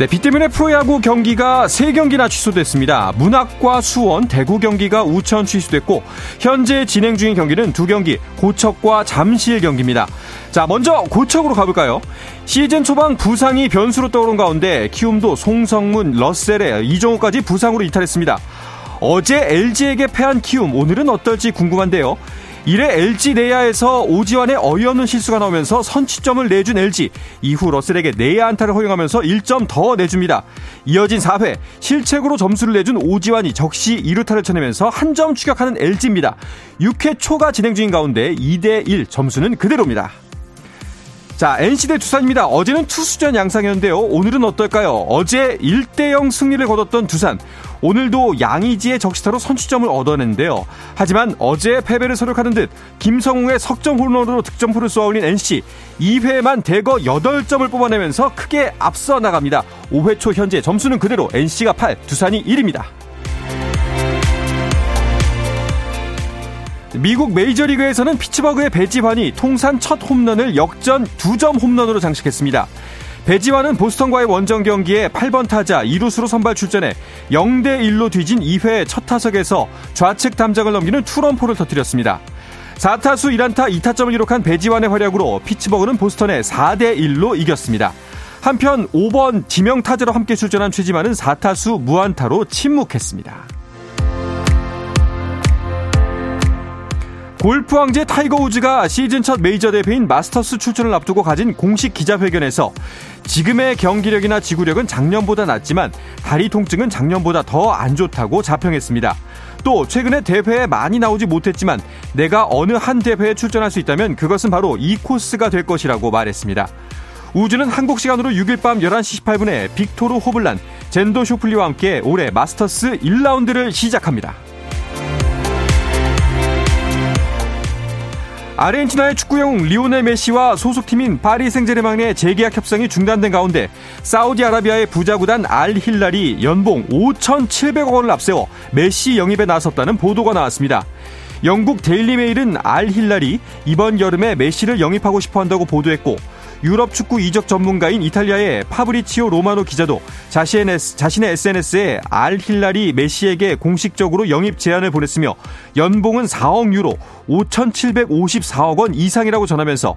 네, 비 때문에 프로야구 경기가 3경기나 취소됐습니다. 문학과 수원, 대구 경기가 우천 취소됐고 현재 진행 중인 경기는 두 경기, 고척과 잠실 경기입니다. 자, 먼저 고척으로 가볼까요? 시즌 초반 부상이 변수로 떠오른 가운데 키움도 송성문, 러셀에 이정우까지 부상으로 이탈했습니다. 어제 LG에게 패한 키움, 오늘은 어떨지 궁금한데요. 이래 LG 내야에서 오지환의 어이없는 실수가 나오면서 선취점을 내준 LG. 이후 러셀에게 내야 안타를 허용하면서 1점 더 내줍니다. 이어진 4회 실책으로 점수를 내준 오지환이 적시 2루타를 쳐내면서 한 점 추격하는 LG입니다. 6회 초가 진행 중인 가운데 2대1 점수는 그대로입니다. 자, NC 대 두산입니다. 어제는 투수전 양상이었는데요. 오늘은 어떨까요? 어제 1대0 승리를 거뒀던 두산. 오늘도 양의지의 적시타로 선취점을 얻어냈는데요. 하지만 어제 패배를 서력하는 듯 김성웅의 석점 홈런으로 득점포를 쏘아올린 NC 2회에만 대거 8점을 뽑아내면서 크게 앞서 나갑니다. 5회 초 현재 점수는 그대로 NC가 8, 두산이 1입니다. 미국 메이저리그에서는 피츠버그의 배지환이 통산 첫 홈런을 역전 2점 홈런으로 장식했습니다. 배지환은 보스턴과의 원정 경기에 8번 타자 2루수로 선발 출전해 0대 1로 뒤진 2회 첫 타석에서 좌측 담장을 넘기는 투런포를 터뜨렸습니다. 4타수 1안타 2타점을 기록한 배지환의 활약으로 피츠버그는 보스턴에 4대 1로 이겼습니다. 한편 5번 지명 타자로 함께 출전한 최지만은 4타수 무안타로 침묵했습니다. 골프 황제 타이거 우즈가 시즌 첫 메이저 대회인 마스터스 출전을 앞두고 가진 공식 기자회견에서 지금의 경기력이나 지구력은 작년보다 낫지만 다리 통증은 작년보다 더 안 좋다고 자평했습니다. 또 최근에 대회에 많이 나오지 못했지만 내가 어느 한 대회에 출전할 수 있다면 그것은 바로 이 코스가 될 것이라고 말했습니다. 우즈는 한국 시간으로 6일 밤 11시 18분에 빅토르 호블란, 잰더 쇼플리와 함께 올해 마스터스 1라운드를 시작합니다. 아르헨티나의 축구 영웅 리오넬 메시와 소속팀인 파리 생제르맹의 재계약 협상이 중단된 가운데 사우디아라비아의 부자 구단 알 힐랄이 연봉 5,700억 원을 앞세워 메시 영입에 나섰다는 보도가 나왔습니다. 영국 데일리 메일은 알 힐랄이 이번 여름에 메시를 영입하고 싶어 한다고 보도했고 유럽 축구 이적 전문가인 이탈리아의 파브리치오 로마노 기자도 자신의, 자신의 SNS에 알 힐랄이 메시에게 공식적으로 영입 제안을 보냈으며 연봉은 4억 유로 5,754억 원 이상이라고 전하면서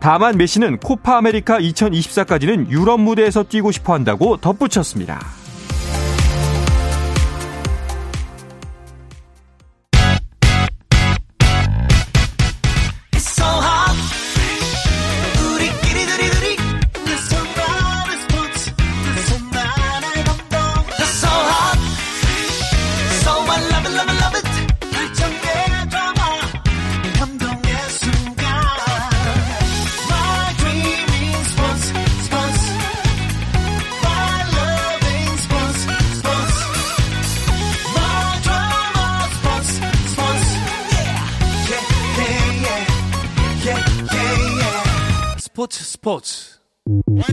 다만 메시는 코파 아메리카 2024까지는 유럽 무대에서 뛰고 싶어 한다고 덧붙였습니다. 스포츠 스포츠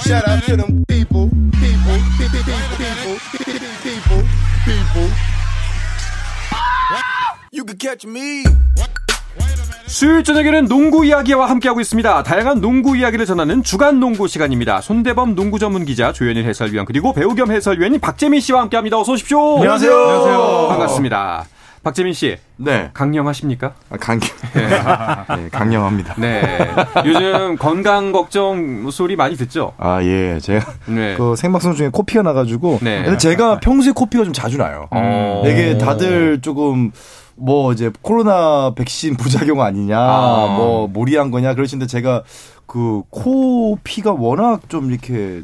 Shout out to them people, people, people, people, people, people, people. You can catch me. 수요일 저녁에는 농구 이야기와 함께하고 있습니다. 다양한 농구 이야기를 전하는 주간 농구 시간입니다. 손대범 농구 전문 기자 조현일 해설위원 그리고 배우 겸 해설위원인 박재민 씨와 함께합니다. 어서 오십시오. 안녕하세요. 안녕하세요. 반갑습니다. 박재민 씨. 네. 강령하십니까? 아, 강경. 네, 강령합니다. 네. 요즘 건강 걱정 소리 많이 듣죠? 아, 예. 제가 네. 그 생방송 중에 코피가 나가지고. 네. 근데 제가 평소에 코피가 좀 자주 나요. 어. 이게 다들 조금 뭐 이제 코로나 백신 부작용 아니냐, 아. 뭐 무리한 거냐 그러시는데 제가 그 코 피가 워낙 좀 이렇게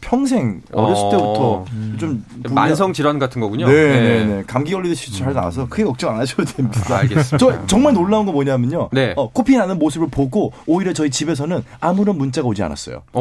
평생 어렸을 어. 때부터 좀 만성 질환 같은 거군요. 네 네 네. 감기 걸리듯이 잘 나와서 크게 걱정 안 하셔도 됩니다. 알겠습니다. 저 정말 놀라운 거 뭐냐면요. 네. 어, 코피 나는 모습을 보고 오히려 저희 집에서는 아무런 문자가 오지 않았어요. 오.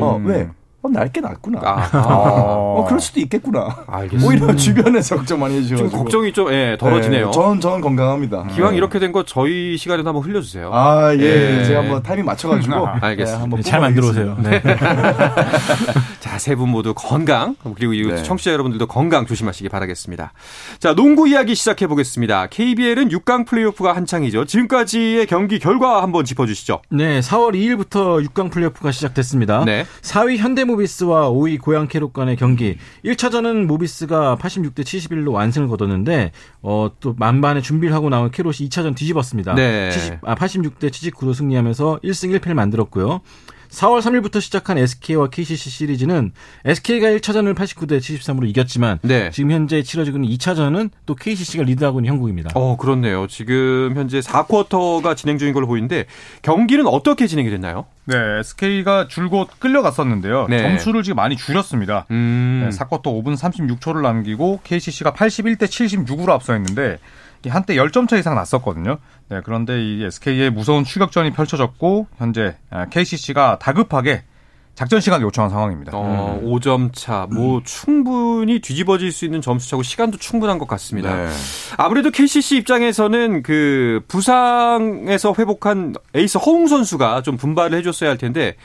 어, 왜? 어, 날게 낫구나. 아, 어, 그럴 수도 있겠구나. 알겠습니다. 오히려 주변에서 걱정 많이 좀 해주셔가지고. 걱정이 좀 예, 덜어지네요. 네, 전, 전 건강합니다. 기왕 네. 이렇게 된 거 저희 시간에도 한번 흘려주세요. 아, 예. 예. 제가 한번 타이밍 맞춰가지고. 알겠습니다. 네, 한번 잘 만들어 오세요. 네. 자, 세 분 모두 건강, 그리고 이 네. 청취자 여러분들도 건강 조심하시기 바라겠습니다. 자, 농구 이야기 시작해 보겠습니다. KBL은 6강 플레이오프가 한창이죠. 지금까지의 경기 결과 한번 짚어주시죠. 네, 4월 2일부터 6강 플레이오프가 시작됐습니다. 네. 4위 현대모 비스와 5위 고양 캐롯 간의 경기. 1차전은 모비스가 86대 71로 완승을 거뒀는데 어, 또 만반의 준비를 하고 나온 캐롯이 2차전 뒤집었습니다. 네. 70, 아, 86대 79로 승리하면서 1승 1패를 만들었고요. 4월 3일부터 시작한 SK와 KCC 시리즈는 SK가 1차전을 89대 73으로 이겼지만 네. 지금 현재 치러지고 있는 2차전은 또 KCC가 리드하고 있는 형국입니다. 어, 그렇네요. 지금 현재 4쿼터가 진행 중인 걸로 보이는데 경기는 어떻게 진행이 됐나요? 네, SK가 줄곧 끌려갔었는데요. 네. 점수를 지금 많이 줄였습니다. 음. 네, 4쿼터 5분 36초를 남기고 KCC가 81대 76으로 앞서했는데 이 한때 10점 차 이상 났었거든요. 네, 그런데 이 SK의 무서운 추격전이 펼쳐졌고 현재 KCC가 다급하게 작전 시간을 요청한 상황입니다. 어, 5점 차, 뭐 충분히 뒤집어질 수 있는 점수 차고 시간도 충분한 것 같습니다. 네. 아무래도 KCC 입장에서는 그 부상에서 회복한 에이스 허웅 선수가 좀 분발을 해줬어야 할 텐데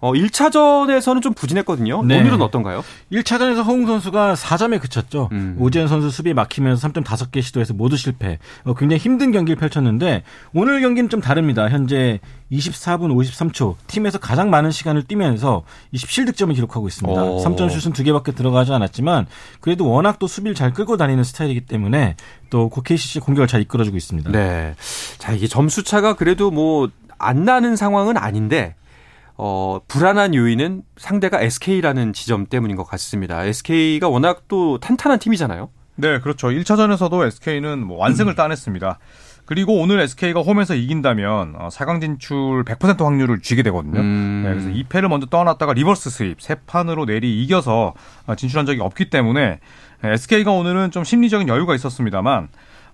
어 1차전에서는 좀 부진했거든요. 네. 오늘은 어떤가요? 1차전에서 허웅 선수가 4점에 그쳤죠. 음. 오재현 선수 수비에 막히면서 3점 5개 시도해서 모두 실패. 어, 굉장히 힘든 경기를 펼쳤는데 오늘 경기는 좀 다릅니다. 현재 24분 53초 팀에서 가장 많은 시간을 뛰면서 27득점을 기록하고 있습니다. 오. 3점 슛은 두 개밖에 들어가지 않았지만 그래도 워낙 또 수비를 잘 끌고 다니는 스타일이기 때문에 또 KCC 공격을 잘 이끌어주고 있습니다. 네. 자, 이게 점수 차가 그래도 뭐 안 나는 상황은 아닌데 어, 불안한 요인은 상대가 SK라는 지점 때문인 것 같습니다. SK가 워낙 또 탄탄한 팀이잖아요. 네, 그렇죠. 1차전에서도 SK는 뭐 완승을 따냈습니다. 그리고 오늘 SK가 홈에서 이긴다면 어, 4강 진출 100% 확률을 쥐게 되거든요. 음. 네, 그래서 2패를 먼저 떠안았다가 reverse sweep 세 판으로 내리 이겨서 어, 진출한 적이 없기 때문에 SK가 오늘은 좀 심리적인 여유가 있었습니다만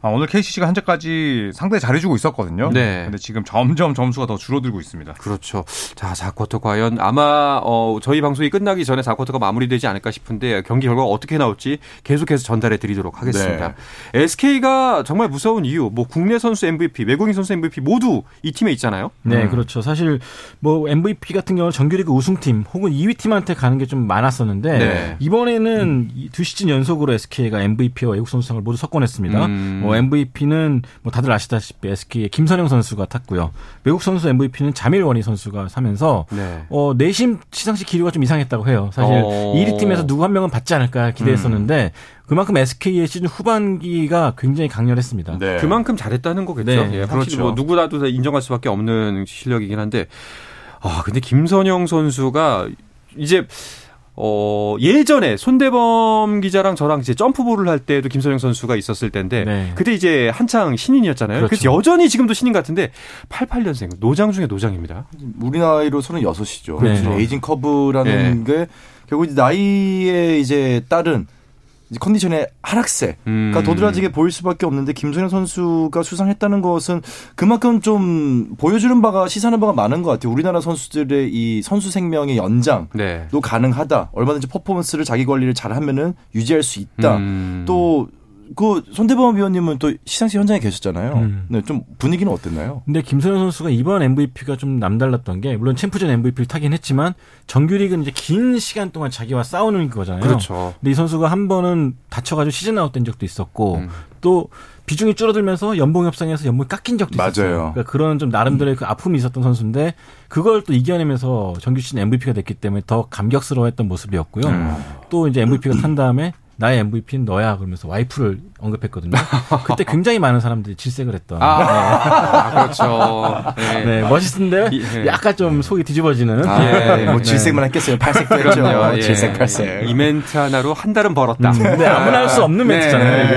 아, 오늘 KCC가 현재까지 상당히 잘해주고 있었거든요. 네. 근데 지금 점점 점수가 더 줄어들고 있습니다. 그렇죠. 자, 4쿼터 과연 아마 어 저희 방송이 끝나기 전에 4쿼터가 마무리되지 않을까 싶은데 경기 결과가 어떻게 나올지 계속해서 전달해 드리도록 하겠습니다. SK가 정말 무서운 이유, 뭐 국내 선수 MVP, 외국인 선수 MVP 모두 이 팀에 있잖아요. 네, 그렇죠. 사실 뭐 MVP 같은 경우는 정규리그 우승팀 혹은 2위 팀한테 가는 게 좀 많았었는데 네. 이번에는 이두 시즌 연속으로 SK가 MVP와 외국 선수상을 모두 석권했습니다. 음. 뭐 MVP는 뭐 다들 아시다시피 SK의 김선영 선수가 탔고요. 외국 선수 MVP는 자밀원희 선수가 사면서 네. 어, 내심 시상식 기류가 좀 이상했다고 해요. 사실 어. 1위 팀에서 누구 한 명은 받지 않을까 기대했었는데 그만큼 SK의 시즌 후반기가 굉장히 강렬했습니다. 네. 그만큼 잘했다는 거겠죠. 네, 예, 그렇죠. 뭐 누구라도 다 인정할 수밖에 없는 실력이긴 한데 아 근데 김선형 선수가 이제 어 예전에 손대범 기자랑 저랑 이제 점프볼을 할 때도 김선형 선수가 있었을 때인데 네. 그때 이제 한창 신인이었잖아요. 그래서 그렇죠. 여전히 지금도 신인 같은데 88년생 노장 중에 노장입니다. 우리 나이로 36이죠. 네. aging curve라는 게 결국 이제 나이에 이제 따른 컨디션의 하락세가 음. 도드라지게 보일 수밖에 없는데 김선형 선수가 수상했다는 것은 그만큼 좀 보여주는 바가 시사하는 바가 많은 것 같아요. 우리나라 선수들의 이 선수 생명의 연장도 네. 가능하다. 얼마든지 퍼포먼스를 자기 관리를 잘하면은 유지할 수 있다. 음. 또 그 손대범 위원님은 또 시상식 현장에 계셨잖아요. 음. 네, 좀 분위기는 어땠나요? 근데 김선영 선수가 이번 MVP가 좀 남달랐던 게 물론 챔프전 MVP를 타긴 했지만 정규리그는 이제 긴 시간 동안 자기와 싸우는 거잖아요. 그렇죠. 근데 이 선수가 한 번은 다쳐가지고 시즌 아웃된 적도 있었고 음. 또 비중이 줄어들면서 연봉 협상에서 연봉이 깎인 적도 있었어요. 맞아요. 그러니까 그런 좀 나름대로의 그 아픔이 있었던 선수인데 그걸 또 이겨내면서 정규 시즌 MVP가 됐기 때문에 더 감격스러워했던 모습이었고요. 음. 또 이제 MVP가 탄 다음에 나의 MVP는 너야 그러면서 와이프를 언급했거든요. 그때 굉장히 많은 사람들이 질색을 했던. 아, 아, 그렇죠. 네. 네. 네, 멋있는데 이- 예. 약간 좀 속이 뒤집어지는. 아, 예. 뭐 네. 질색만 했겠어요. 팔색도 했죠. 그럼요. 예. 질색 팔색. 이 멘트 하나로 한 달은 벌었다. 음, 근데 아무나 할 수 없는 네. 멘트잖아요.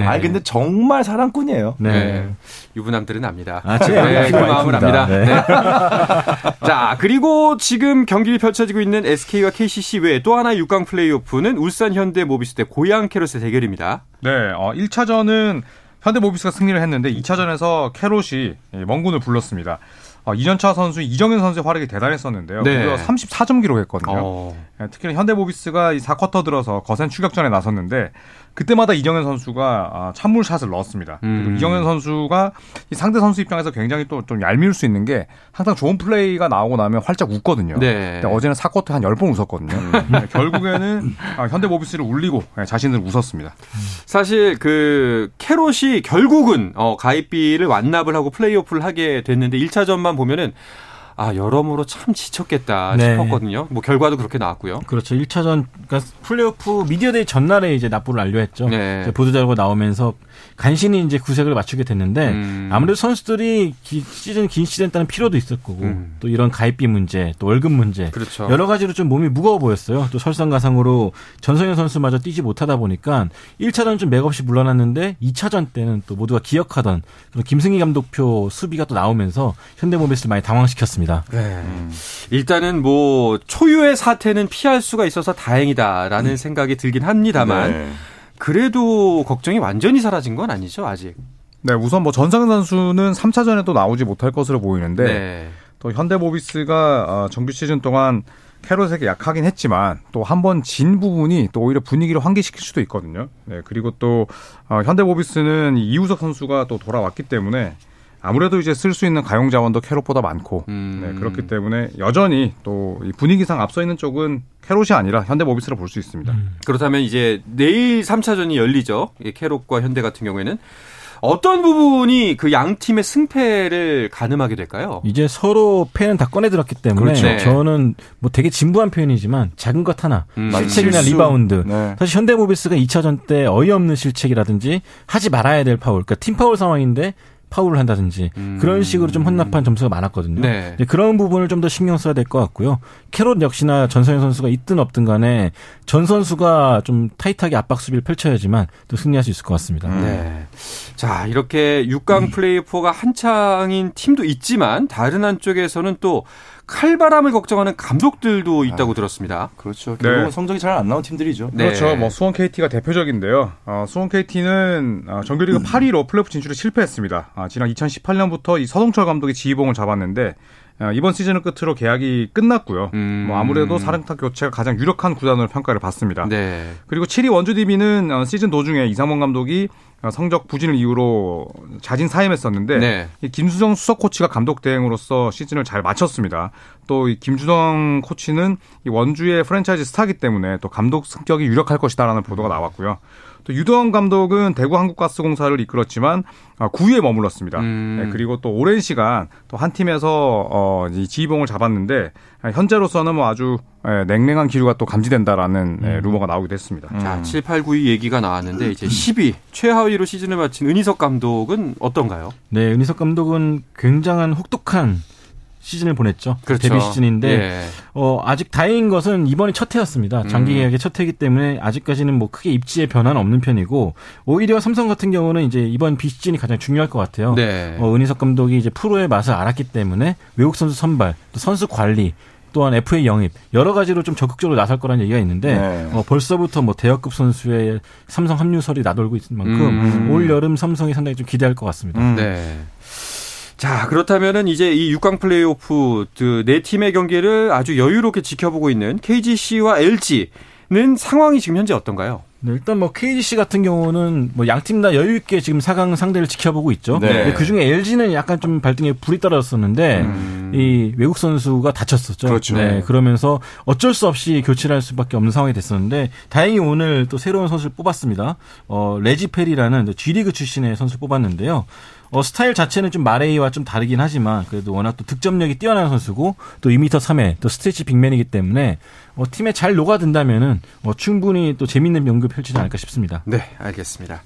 네. 아니 근데 정말 사랑꾼이에요. 네. 네. 유부남들은 압니다. 아, 제 네, 그. 마음을 압니다. 네. 네. 자, 그리고 지금 경기를 펼쳐지고 있는 SK와 KCC 외에 또 하나의 6강 플레이오프는 울산 현대 모비스 대 고양 캐럿의 대결입니다. 네, 어, 1차전은 현대모비스가 승리를 했는데 2차전에서 캐롯이 이 멍군을 불렀습니다. 어, 2년차 선수 이정현 선수의 활약이 대단했었는데요. 네. 무려 34점 기록했거든요. 어. 예, 특히 현대모비스가 이 4쿼터 들어서 거센 추격전에 나섰는데 그때마다 이정현 선수가 아, 찬물샷을 넣었습니다. 음. 그리고 이정현 선수가 이 상대 선수 입장에서 굉장히 또 좀 얄미울 수 있는 게 항상 좋은 플레이가 나오고 나면 활짝 웃거든요. 네. 근데 어제는 4쿼터 한 10번 웃었거든요. 네, 결국에는 아, 현대모비스를 울리고 예, 자신을 웃었습니다. 사실 그 캐롯이 결국은 어 가입비를 완납을 하고 플레이오프를 하게 됐는데 1차전만 보면은 아 여러모로 참 지쳤겠다 네. 싶었거든요. 뭐 결과도 그렇게 나왔고요. 그렇죠. 1차전 그러니까 플레이오프 미디어데이 전날에 이제 납부를 완료했죠. 네. 이제 보도 자료가 나오면서 간신히 이제 구색을 맞추게 됐는데 음. 아무래도 선수들이 기- 시즌 긴 시즌 따는 피로도 있을 거고 음. 또 이런 가입비 문제, 또 월급 문제 그렇죠. 여러 가지로 좀 몸이 무거워 보였어요. 또 설상가상으로 전성현 선수마저 뛰지 못하다 보니까 1차전 좀 맥없이 물러났는데 2차전 때는 또 모두가 기억하던 그런 김승희 감독표 수비가 또 나오면서 현대모비스를 많이 당황시켰습니다. 네. 일단은 뭐 초유의 사태는 피할 수가 있어서 음. 다행이다라는 생각이 들긴 합니다만 네. 그래도 걱정이 완전히 사라진 건 아니죠 아직. 네, 우선 뭐 전상현 선수는 3차전에 또 나오지 못할 것으로 보이는데 네. 또 현대모비스가 어, 정규 시즌 동안 캐롯에게 약하긴 했지만 또 한 번 진 부분이 또 오히려 분위기를 환기시킬 수도 있거든요. 네, 그리고 또 어, 현대모비스는 이 이우석 선수가 또 돌아왔기 때문에 아무래도 이제 쓸 수 있는 가용 자원도 캐롯보다 많고 음. 네, 그렇기 때문에 여전히 또 이 분위기상 앞서 있는 쪽은 캐롯이 아니라 현대모비스로 볼 수 있습니다. 그렇다면 이제 내일 3차전이 열리죠. 이 캐롯과 현대 같은 경우에는 어떤 부분이 그 양 팀의 승패를 가늠하게 될까요? 이제 서로 패는 다 꺼내 들었기 때문에 그렇죠. 저는 뭐 되게 진부한 표현이지만 작은 것 하나 음. 실책이나 실수. 리바운드 네. 사실 현대모비스가 2차전 때 어이없는 실책이라든지 하지 말아야 될 파울 그러니까 팀 파울 상황인데 파울을 한다든지 그런 식으로 좀 혼납한 점수가 많았거든요. 음. 네. 그런 부분을 좀 더 신경 써야 될 것 같고요. 캐롯 역시나 전성현 선수가 있든 없든 간에 전 선수가 좀 타이트하게 압박 수비를 펼쳐야지만 또 승리할 수 있을 것 같습니다. 네. 자, 이렇게 6강 플레이오프가 한창인 팀도 있지만 다른 한쪽에서는 또 칼바람을 걱정하는 감독들도 있다고 들었습니다. 그렇죠. 결국은 네. 성적이 잘 안 나온 팀들이죠. 네. 그렇죠. 뭐 수원 KT가 대표적인데요. 어, 수원 KT는 어, 정규리그 8위로 플레이오프 진출에 실패했습니다. 아, 지난 2018년부터 이 서동철 감독이 지휘봉을 잡았는데 어, 이번 시즌을 끝으로 계약이 끝났고요. 음. 뭐 아무래도 사령탑 교체가 가장 유력한 구단으로 평가를 받습니다. 네. 그리고 7위 원주 DB는 어, 시즌 도중에 이상원 감독이 어, 성적 부진을 이유로 자진 사임했었는데 네. 이 김수정 수석 코치가 감독 대행으로서 시즌을 잘 마쳤습니다. 또이 김주성 코치는 이 원주의 프랜차이즈 스타기 때문에 또 감독 성격이 유력할 것이다라는 보도가 나왔고요. 또 유도원 감독은 대구 한국가스공사를 이끌었지만 9위에 머물렀습니다. 음. 네, 그리고 또 오랜 시간 또 한 팀에서 어, 이 지휘봉을 잡았는데 아, 현재로서는 뭐 아주 예, 냉랭한 기류가 또 감지된다라는 예, 루머가 나오기도 했습니다. 자, 7, 8, 9위 얘기가 나왔는데 이제 10위 최하위로 시즌을 마친 은희석 감독은 어떤가요? 네, 은희석 감독은 굉장한 혹독한 시즌을 보냈죠. 그렇죠. 데뷔 시즌인데 예. 어, 아직 다행인 것은 이번이 첫 해였습니다. 장기 음. 계약의 첫 해이기 때문에 아직까지는 뭐 크게 입지에 변화는 없는 편이고 오히려 삼성 같은 경우는 이제 이번 비시즌이 가장 중요할 것 같아요. 네. 어, 은희석 감독이 이제 프로의 맛을 알았기 때문에 외국 선수 선발, 또 선수 관리, 또한 FA 영입 여러 가지로 좀 적극적으로 나설 거라는 얘기가 있는데 네. 어, 벌써부터 뭐 대역급 선수의 삼성 합류설이 나돌고 있는 만큼 음. 올 여름 삼성이 상당히 좀 기대할 것 같습니다. 음. 네. 자, 그렇다면은 이제 이 6강 플레이오프 그네 팀의 경기를 아주 여유롭게 지켜보고 있는 KGC와 LG는 상황이 지금 현재 어떤가요? 네, 일단 뭐 KGC 같은 경우는 뭐 양 팀 다 여유 있게 지금 4강 상대를 지켜보고 있죠. 네. 그 중에 LG는 약간 좀 발등에 불이 떨어졌었는데 음. 이 외국 선수가 다쳤었죠. 그렇죠. 네, 그러면서 어쩔 수 없이 교체를 할 수밖에 없는 상황이 됐었는데 다행히 오늘 또 새로운 선수를 뽑았습니다. 어, 레지 페리라는 G리그 출신의 선수를 뽑았는데요. 어, 스타일 자체는 좀 마레이와 좀 다르긴 하지만 그래도 워낙 또 득점력이 뛰어난 선수고 또 2m 3회 또 스트레치 빅맨이기 때문에 어, 팀에 잘 녹아든다면은 어, 충분히 또 재밌는 연구 펼치지 않을까 싶습니다. 네, 알겠습니다.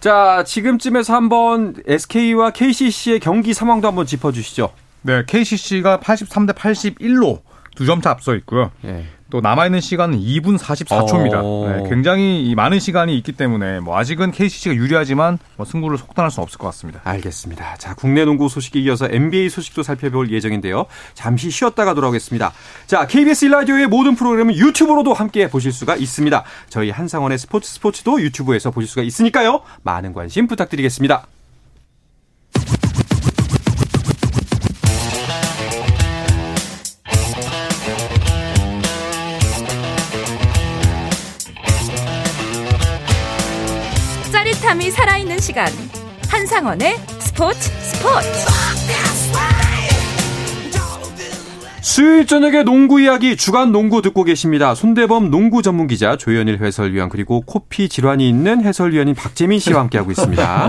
자, 지금쯤에서 한번 SK와 KCC의 경기 상황도 한번 짚어주시죠. 네, KCC가 83대 81로 두 점 차 앞서 있고요. 예. 또 남아있는 시간은 2분 44초입니다. 어. 네, 굉장히 이 많은 시간이 있기 때문에 뭐 아직은 KCC가 유리하지만 뭐 승부를 속단할 수는 없을 것 같습니다. 알겠습니다. 자, 국내 농구 소식에 이어서 NBA 소식도 살펴볼 예정인데요. 잠시 쉬었다가 돌아오겠습니다. 자, KBS 일라디오의 모든 프로그램은 유튜브로도 함께 보실 수가 있습니다. 저희 한상원의 스포츠 스포츠도 유튜브에서 보실 수가 있으니까요. 많은 관심 부탁드리겠습니다. 짜릿함이 살아있는 시간. 한상원의 스포츠 스포츠 수요일 저녁에 농구 이야기 주간 농구 듣고 계십니다. 손대범 농구 전문 기자 조현일 해설위원 그리고 코피 질환이 있는 해설위원인 박재민 씨와 함께하고 있습니다.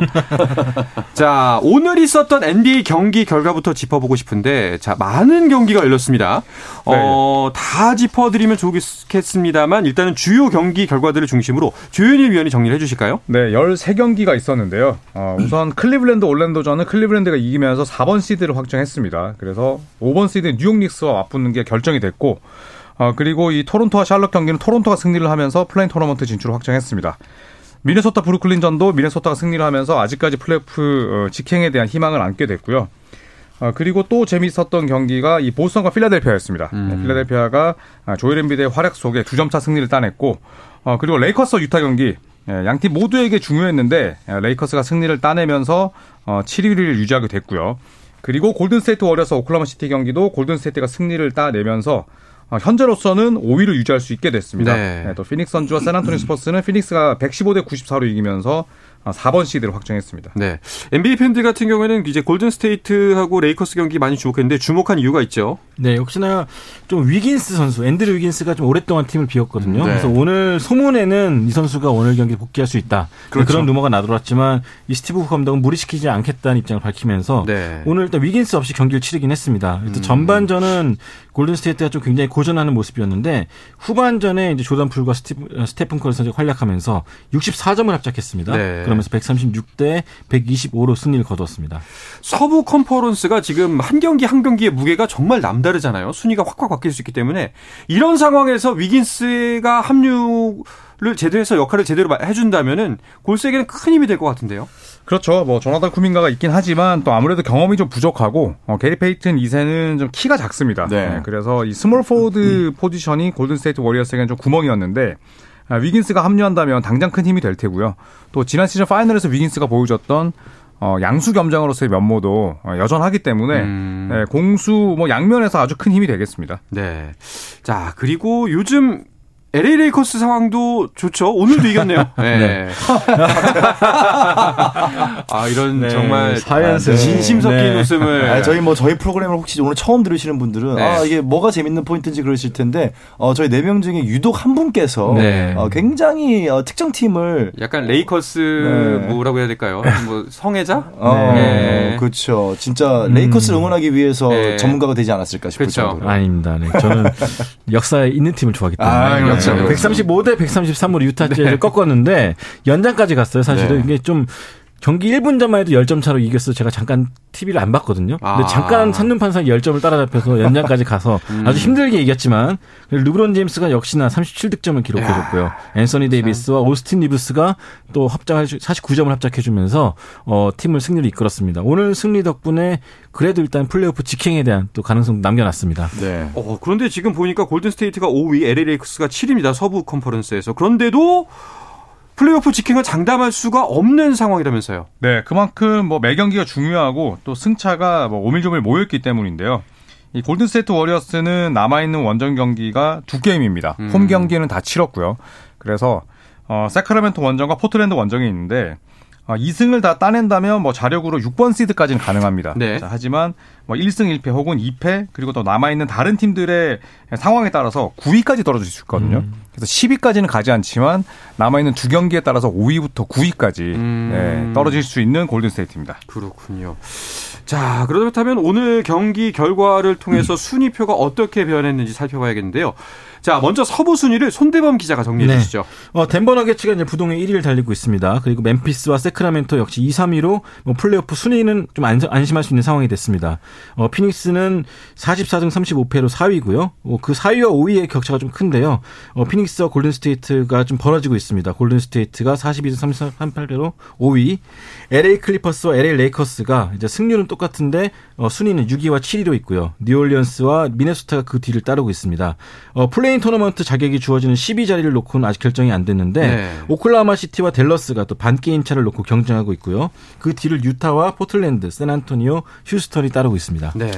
자 오늘 있었던 NBA 경기 결과부터 짚어보고 싶은데 자 많은 경기가 열렸습니다. 어, 다 짚어드리면 좋겠습니다만 일단은 주요 경기 결과들을 중심으로 조현일 위원이 정리를 해주실까요? 네, 13경기가 있었는데요. 어, 우선 클리블랜드 올랜도전은 클리블랜드가 이기면서 4번 시드를 확정했습니다. 그래서 5번 시드 뉴욕 닉스와 맞붙는 게 결정이 됐고 어, 그리고 이 토론토와 샬럿 경기는 토론토가 승리를 하면서 play-in 토너먼트 진출을 확정했습니다. 미네소타 브루클린전도 미네소타가 승리를 하면서 아직까지 플레이오프 어, 직행에 대한 희망을 안게 됐고요. 어, 그리고 또 재미있었던 경기가 이 보스턴과 필라델피아였습니다. 네, 필라델피아가 아, 조엘 엠비드의 활약 속에 두 점 차 승리를 따냈고, 어, 그리고 레이커스 유타 경기 예, 양팀 모두에게 중요했는데 예, 레이커스가 승리를 따내면서 어, 7위를 유지하게 됐고요. 그리고 골든스테이트 워리어스 오클라호마 시티 경기도 골든스테이트가 승리를 따내면서 어, 현재로서는 5위를 유지할 수 있게 됐습니다. 네. 네, 또 피닉스 선즈와 샌안토니오 스퍼스는 피닉스가 115대 94로 이기면서 어, 4번 시드를 확정했습니다. 네. NBA 팬들 같은 경우에는 이제 골든 스테이트하고 레이커스 경기 많이 주목했는데 주목한 이유가 있죠. 네, 역시나 좀 위긴스 선수, 앤드류 위긴스가 좀 오랫동안 팀을 비웠거든요. 네. 그래서 오늘 소문에는 이 선수가 오늘 경기 복귀할 수 있다. 그렇죠. 그런 루머가 나돌았지만 이 스티브 감독은 무리시키지 않겠다는 입장을 밝히면서 네. 오늘 일단 위긴스 없이 경기를 치르긴 했습니다. 일단 전반전은 골든 스테이트가 좀 굉장히 고전하는 모습이었는데 후반전에 이제 조던 풀과 스티브, 스테픈 커리 선수가 활약하면서 64점을 합작했습니다. 네. 그러면서 136대 125로 승리를 거두었습니다. 서부 컨퍼런스가 지금 한 경기 한 경기의 무게가 정말 남다르잖아요. 순위가 확확 바뀔 수 있기 때문에 이런 상황에서 위긴스가 합류 를 제대로 해서 역할을 제대로 해준다면은 골스에게는 큰 힘이 될 것 같은데요. 그렇죠. 뭐 조나단 쿠민가가 있긴 하지만 또 아무래도 경험이 좀 부족하고 어, 게리 페이튼 2세는 좀 키가 작습니다. 네. 네, 그래서 이 small forward 포지션이 골든 스테이트 워리어스에게는 좀 구멍이었는데 아, 위긴스가 합류한다면 당장 큰 힘이 될 테고요. 또 지난 시즌 파이널에서 위긴스가 보여줬던 어, 양수 겸장으로서의 면모도 어, 여전하기 때문에 음. 네, 공수 뭐 양면에서 아주 큰 힘이 되겠습니다. 네. 자, 그리고 요즘 LA 레이커스 상황도 좋죠. 오늘도 이겼네요. 네. 아, 이런 네, 정말 사연스. 진심 섞인 네. 웃음을. 아, 저희 뭐 저희 프로그램을 혹시 오늘 처음 들으시는 분들은 네. 아 이게 뭐가 재밌는 포인트인지 그러실 텐데 어 저희 네 명 중에 유독 한 분께서 네. 어, 굉장히 어, 특정 팀을 약간 레이커스 네. 뭐라고 해야 될까요? 뭐 성애자? 어 네. 그렇죠 진짜 레이커스를 응원하기 위해서 네. 전문가가 되지 않았을까 싶을 그렇죠. 정도로 아닙니다. 네. 저는 역사에 있는 팀을 좋아하기 때문에. 아, 그렇죠, 네. 그렇죠. 135대 133으로 유타 재즈를 꺾었는데 연장까지 갔어요. 사실은 네. 이게 좀 경기 1분 전만 해도 10점 차로 이겼어. 제가 잠깐 TV를 안 봤거든요. 근데 아. 잠깐 선눈판 사이 10점을 따라잡혀서 연장까지 가서 음. 아주 힘들게 이겼지만 르브론 제임스가 역시나 37득점을 기록해줬고요. 앤서니 데이비스와 오스틴 리브스가 또 합작할 49점을 합작해주면서 어, 팀을 승리로 이끌었습니다. 오늘 승리 덕분에 그래도 일단 플레이오프 직행에 대한 또 가능성 남겨놨습니다. 네. 어, 그런데 지금 보니까 골든 스테이트가 5위, LA 레이커스가 7위입니다. 서부 컨퍼런스에서. 그런데도 플레이오프 직행을 장담할 수가 없는 상황이라면서요. 네, 그만큼 뭐 매 경기가 중요하고 또 승차가 뭐 오밀조밀 모였기 때문인데요. 이 골든스테이트 워리어스는 남아있는 원정 경기가 두 게임입니다. 음. 홈 경기는 다 치렀고요. 그래서 어, 새크라멘토 원정과 포틀랜드 원정이 있는데 어, 2승을 다 따낸다면 뭐 자력으로 6번 시드까지는 가능합니다. 네. 자, 하지만 뭐 1승 1패 혹은 2패 그리고 또 남아있는 다른 팀들의 상황에 따라서 9위까지 떨어질 수 있거든요. 음. 그래서 10위까지는 가지 않지만 남아있는 두 경기에 따라서 5위부터 9위까지 음. 네, 떨어질 수 있는 골든스테이트입니다. 그렇군요. 자, 그렇다면 오늘 경기 결과를 통해서 순위표가 어떻게 변했는지 살펴봐야겠는데요. 자, 먼저 서부 순위를 손대범 기자가 정리해 네. 주시죠. 어, 덴버 너게츠가 이제 부동의 1위를 달리고 있습니다. 그리고 멤피스와 세크라멘토 역시 2, 3위로 뭐 플레이오프 순위는 좀 안, 안심할 수 있는 상황이 됐습니다. 어, 피닉스는 44등 35패로 4위고요. 어, 그 4위와 5위의 격차가 좀 큰데요. 어, 피닉스와 골든스테이트가 좀 벌어지고 있습니다. 골든스테이트가 42등 38패로 5위. LA 클리퍼스와 LA 레이커스가 이제 승률은 똑같은데 어, 순위는 6위와 7위로 있고요. 뉴올리언스와 미네소타가 그 뒤를 따르고 있습니다. 어, play-in 토너먼트 자격이 주어지는 10위 자리를 놓고는 아직 결정이 안 됐는데 네. 오클라호마 시티와 댈러스가 또 반 게임 차를 놓고 경쟁하고 있고요. 그 뒤를 유타와 포틀랜드, 샌안토니오, 휴스턴이 따르고 있습니다. 네.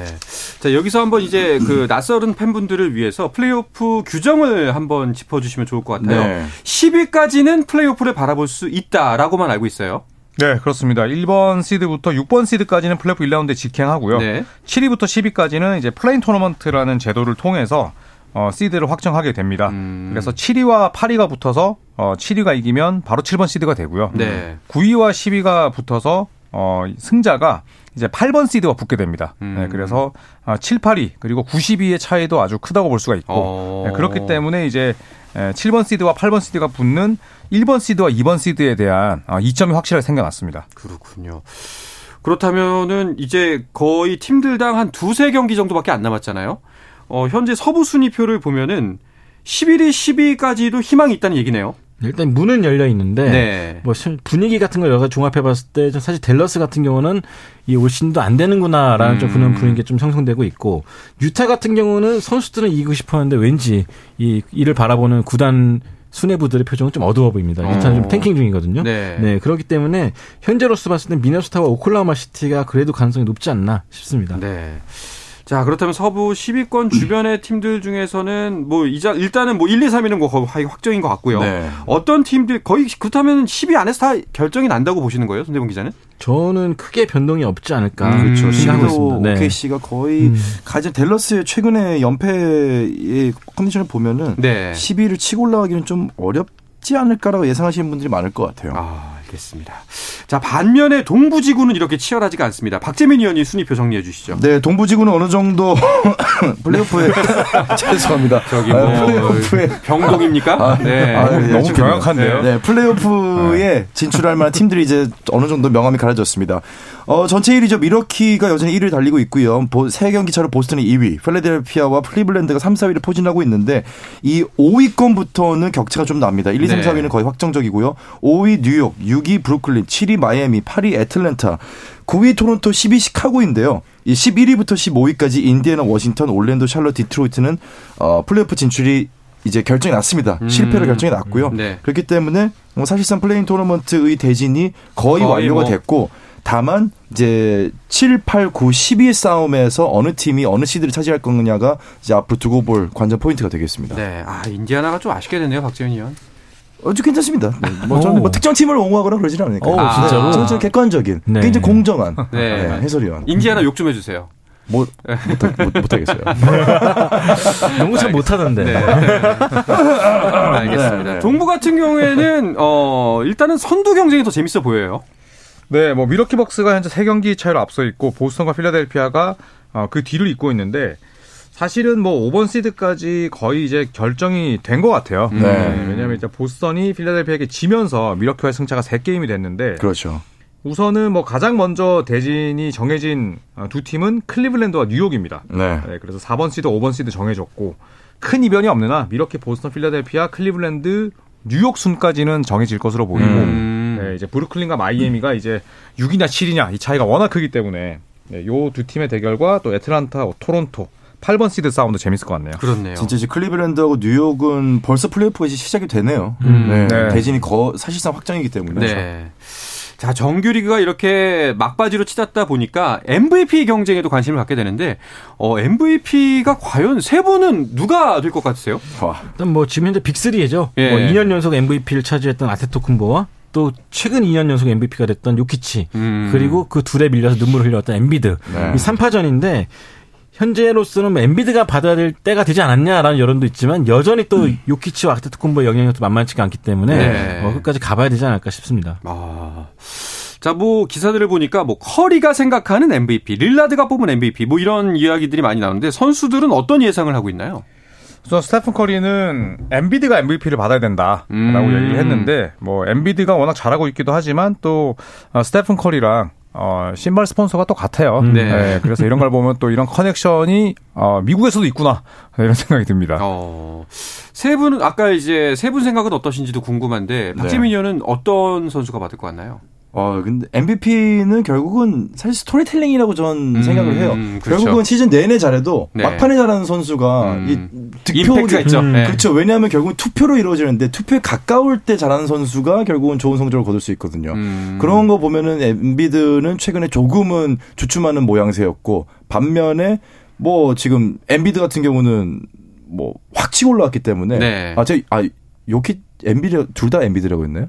자, 여기서 한번 이제 그 낯설은 팬분들을 위해서 플레이오프 규정을 한번 짚어 주시면 좋을 것 같아요. 네. 10위까지는 플레이오프를 바라볼 수 있다라고만 알고 있어요. 네, 그렇습니다. 1번 시드부터 6번 시드까지는 플레이오프 1라운드에 직행하고요. 네. 7위부터 10위까지는 이제 play-in 토너먼트라는 제도를 통해서 어, 시드를 확정하게 됩니다. 음. 그래서 7위와 8위가 붙어서 어, 7위가 이기면 바로 7번 시드가 되고요. 네. 9위와 10위가 붙어서 어, 승자가 이제 8번 시드가 붙게 됩니다. 음. 네, 그래서 어, 7, 8위 그리고 9, 10위의 차이도 아주 크다고 볼 수가 있고 어. 네, 그렇기 때문에 이제 에, 7번 시드와 8번 시드가 붙는 1번 시드와 2번 시드에 대한 어, 이점이 확실하게 생겨났습니다. 그렇군요. 그렇다면은 이제 거의 팀들당 한 두세 경기 정도밖에 안 남았잖아요. 어, 현재 서부 순위표를 보면은 11위, 10위까지도 희망이 있다는 얘기네요. 일단 문은 열려 있는데 네. 뭐 실- 분위기 같은 걸 여러 종합해 봤을 때좀 사실 댈러스 같은 경우는 이올 시즌도 안 되는구나라는 좀 음. 그런 분위기가 좀 형성되고 있고 유타 같은 경우는 선수들은 이기고 싶었는데 왠지 이 이를 바라보는 구단 수뇌부들의 표정은 좀 어두워 보입니다. 유타는 어. 좀 탱킹 중이거든요. 네. 그렇기 때문에 현재로서 봤을 때 미네소타와 오클라호마 시티가 그래도 가능성이 높지 않나 싶습니다. 네. 자, 그렇다면 서부 10위권 주변의 팀들 중에서는 뭐 이자 일단은 뭐 1, 2, 3위는 뭐 거의 확정인 것 같고요. 네. 어떤 팀들 거의 그렇다면 10위 안에서 다 결정이 난다고 보시는 거예요, 손대범 기자는? 저는 크게 변동이 없지 않을까 음, 그렇죠. 있습니다. 네. OKC가 거의 음. 가장 댈러스의 최근의 연패의 컨디션을 보면은 네. 10위를 치고 올라가기는 좀 어렵지 않을까라고 예상하시는 분들이 많을 것 같아요. 아, 알겠습니다. 자, 반면에 동부지구는 이렇게 치열하지가 않습니다. 박재민 의원이 순위표 정리해 주시죠. 네, 동부지구는 어느 정도 플레이오프에 죄송합니다. 저기 아, 뭐 플레이오프에 병동입니까? 네. 아, 네, 너무 축구입니다. 명확한데요. 네, 플레이오프에 진출할 만한 팀들이 이제 어느 정도 명함이 가려졌습니다. 어, 전체 1위죠. 미러키가 여전히 1위를 달리고 있고요. 보, 3경기 차로 보스턴이 2위, 필라델피아와 클리블랜드가 3, 4위를 포진하고 있는데 이 5위권부터는 격차가 좀 납니다. 1, 2, 3, 네. 4위는 거의 확정적이고요. 5위 뉴욕, 6위 브루클린, 7위 마이애미, 8위 애틀랜타, 9위 토론토, 10위 시카고인데요. 이 11위부터 15위까지 인디애나, 워싱턴, 올랜도, 샬럿, 디트로이트는 어, 플레이오프 진출이 이제 결정이 났습니다. 음. 실패로 결정이 났고요. 네. 그렇기 때문에 뭐 사실상 play-in 토너먼트의 대진이 거의, 거의 완료가 뭐. 됐고 다만 이제 7, 8, 9, 10위 싸움에서 어느 팀이 어느 시드를 차지할 거냐가 이제 앞으로 두고 볼 관전 포인트가 되겠습니다. 네. 아, 인디아나가 좀 아쉽게 됐네요, 박재민 의원. 어주 괜찮습니다. 네, 뭐 저는 뭐 오. 특정 팀을 옹호하거나 그러진 않으니까. 오, 진짜로? 저는 좀 객관적인, 네. 굉장히 공정한 네. 네, 해설위원. 인디아나 욕 좀 해주세요. 못, 못, 못, 못 하겠어요. 너무 잘 못하던데. 네. 알겠습니다. 네, 네. 동부 같은 경우에는 어 일단은 선두 경쟁이 더 재밌어 보여요. 네, 뭐 미러키 벅스가 현재 3경기 차이로 앞서 있고 보스턴과 필라델피아가 어, 그 뒤를 잇고 있는데 사실은 뭐 5번 시드까지 거의 이제 결정이 된 것 같아요. 네. 네, 왜냐하면 이제 보스턴이 필라델피아에게 지면서 밀워키와의 승차가 3게임이 됐는데 그렇죠. 우선은 뭐 가장 먼저 대진이 정해진 어, 두 팀은 클리블랜드와 뉴욕입니다. 네. 네, 그래서 4번 시드, 5번 시드 정해졌고 큰 이변이 없는 한 밀워키, 보스턴, 필라델피아, 클리블랜드, 뉴욕 순까지는 정해질 것으로 보이고 음. 네, 이제 브루클린과 마이애미가 이제 6이냐 7이냐 이 차이가 워낙 크기 때문에 네, 요두 팀의 대결과 또 애틀란타, 토론토 8번 시드 싸움도 재밌을 것 같네요. 그렇네요. 진짜 이제 클리블랜드하고 뉴욕은 벌써 플레이오프가 이제 시작이 되네요. 음. 네. 네. 대진이 거, 사실상 확정이기 때문에. 네. 자, 정규리그가 이렇게 막바지로 치닫다 보니까 MVP 경쟁에도 관심을 갖게 되는데, 어, MVP가 과연 세 분은 누가 될 것 같으세요? 와. 일단 뭐 지금 현재 빅3죠. 예. 뭐 2년 연속 MVP를 차지했던 아테토쿤보와 또 최근 2년 연속 MVP가 됐던 요키치 음. 그리고 그 둘에 밀려서 눈물을 흘렸던 엠비드 네. 이 3파전인데 현재로서는 뭐 엠비드가 받아야 될 때가 되지 않았냐라는 여론도 있지만 여전히 또 요키치와 아데토쿤보의 영향력도 만만치가 않기 때문에 네. 어, 끝까지 가봐야 되지 않을까 싶습니다. 아. 자, 뭐, 기사들을 보니까, 뭐, 커리가 생각하는 MVP, 릴라드가 뽑은 MVP, 뭐, 이런 이야기들이 많이 나오는데, 선수들은 어떤 예상을 하고 있나요? 우선 스테픈 커리는 엠비드가 MVP를 받아야 된다라고 음. 얘기를 했는데 뭐 엠비드가 워낙 잘하고 있기도 하지만 또 어, 스테픈 커리랑 어, 신발 스폰서가 또 같아요. 네. 그래서 이런 걸 보면 또 이런 connection이 어, 미국에서도 있구나 이런 생각이 듭니다. 어, 세 분은, 아까 이제 세 분 생각은 어떠신지도 궁금한데, 박재민 의원은 어떤 선수가 받을 것 같나요? 어, 근데 MVP는 결국은 사실 스토리텔링이라고 전 음, 생각을 해요. 그렇죠. 결국은 시즌 내내 잘해도 네. 막판에 잘하는 선수가 음. 이 득표 임팩트가 있죠. 음, 네. 그렇죠. 왜냐하면 결국은 투표로 이루어지는데 투표에 가까울 때 잘하는 선수가 결국은 좋은 성적을 거둘 수 있거든요. 음. 그런 거 보면은 엠비드는 최근에 조금은 주춤하는 모양새였고 반면에 뭐 지금 엠비드 같은 경우는 뭐 확 치고 올라왔기 때문에 네. 아, 저, 아, 요키 엠비드 둘 다 엠비드라고 했나요?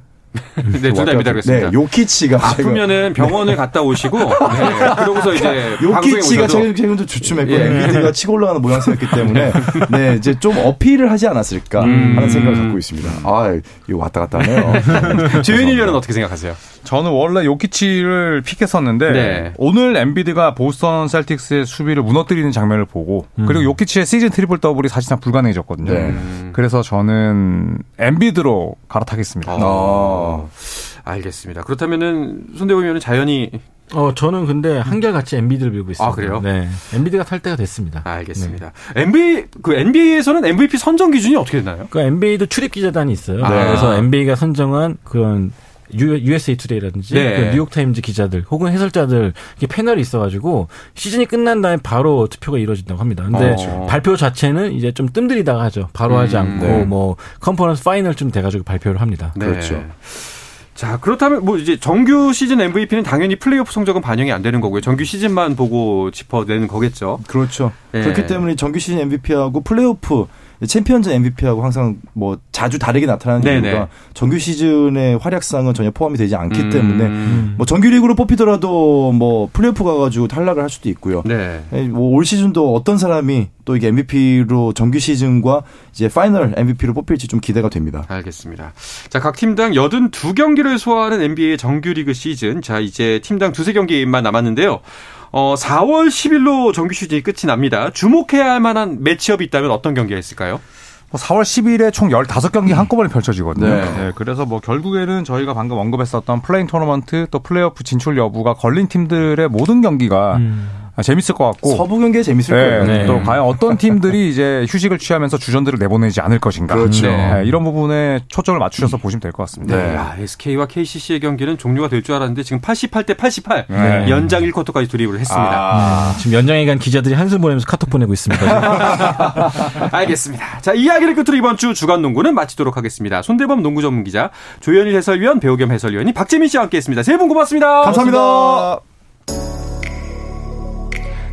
네, 둘다 엠비드라고 했습니다. 네, 요키치가 아프면은 병원을 갔다 오시고 네, 그러고서 이제 요키치가 최근 최근 좀 주춤했고 예. 엠비드가 치고 올라가는 모양새였기 때문에 네 이제 좀 어필을 하지 않았을까 음. 하는 생각을 갖고 있습니다. 아 이거 왔다 갔다 하네요. 조현일 위원은 어떻게 생각하세요? 저는 원래 요키치를 pick했었는데 네. 오늘 엠비드가 보스턴 셀틱스의 수비를 무너뜨리는 장면을 보고 음. 그리고 요키치의 시즌 triple double이 사실상 불가능해졌거든요. 네. 그래서 저는 엠비드로 갈아타겠습니다. 어. 어. 알겠습니다. 그렇다면은 손대범 위원은 자연히 어, 저는 근데 한결같이 엠비드를 밀고 있습니다. 아, 그래요? 네. 엠비드가 탈 때가 됐습니다. 알겠습니다. NBA 그 NBA에서는 MVP 선정 기준이 어떻게 되나요? 그 NBA도 출입 기자단이 있어요. 아. 그래서 NBA가 선정한 그런 USA 투데이라든지 네. 그 뉴욕타임즈 기자들 혹은 해설자들 이렇게 패널이 있어가지고 시즌이 끝난 다음에 바로 투표가 이루어진다고 합니다. 근데 어. 발표 자체는 이제 좀 뜸들이다가 하죠. 바로 하지 음, 않고 네. 뭐 conference final쯤 돼가지고 발표를 합니다. 네. 그렇죠. 자, 그렇다면 뭐 이제 정규 시즌 MVP는 당연히 플레이오프 성적은 반영이 안 되는 거고요. 정규 시즌만 보고 짚어내는 거겠죠. 그렇죠. 예. 그렇기 때문에 정규 시즌 MVP하고 플레이오프 챔피언즈 MVP하고 항상 뭐 자주 다르게 나타나는 네네. 이유가 정규 시즌의 활약상은 전혀 포함이 되지 않기 음. 때문에 뭐 정규 리그로 뽑히더라도 뭐 플레이오프 가가지고 탈락을 할 수도 있고요. 네. 뭐 올 시즌도 어떤 사람이 또 이게 MVP로 정규 시즌과 이제 final MVP로 뽑힐지 좀 기대가 됩니다. 알겠습니다. 자, 각 팀당 82경기를 소화하는 NBA 정규리그 시즌. 자, 이제 팀당 두세 경기만 남았는데요. 어, 4월 10일로 정규 시즌이 끝이 납니다. 주목해야 할 만한 matchup이 있다면 어떤 경기가 있을까요? 4월 10일에 총 15경기 한꺼번에 펼쳐지거든요. 네. 네, 그래서 뭐 결국에는 저희가 방금 언급했었던 play-in 토너먼트 또 플레이오프 진출 여부가 걸린 팀들의 모든 경기가 음. 재밌을 것 같고 서부 경기에 재밌을 네, 거예요. 네. 또 과연 어떤 팀들이 이제 휴식을 취하면서 주전들을 내보내지 않을 것인가. 그렇죠. 네, 이런 부분에 초점을 맞추셔서 보시면 될 것 같습니다. 네. 야, SK와 KCC의 경기는 종료가 될 줄 알았는데 지금 88대 88 네. 연장 1쿼터까지 돌입을 했습니다. 아, 지금 연장에 간 기자들이 한숨 보내면서 카톡 보내고 있습니다. 알겠습니다. 자, 이야기를 끝으로 이번 주 주간 농구는 마치도록 하겠습니다. 손대범 농구 전문 기자, 조현일 해설위원, 배우 겸 해설위원이 박재민 씨와 함께 했습니다. 세 분 고맙습니다. 감사합니다.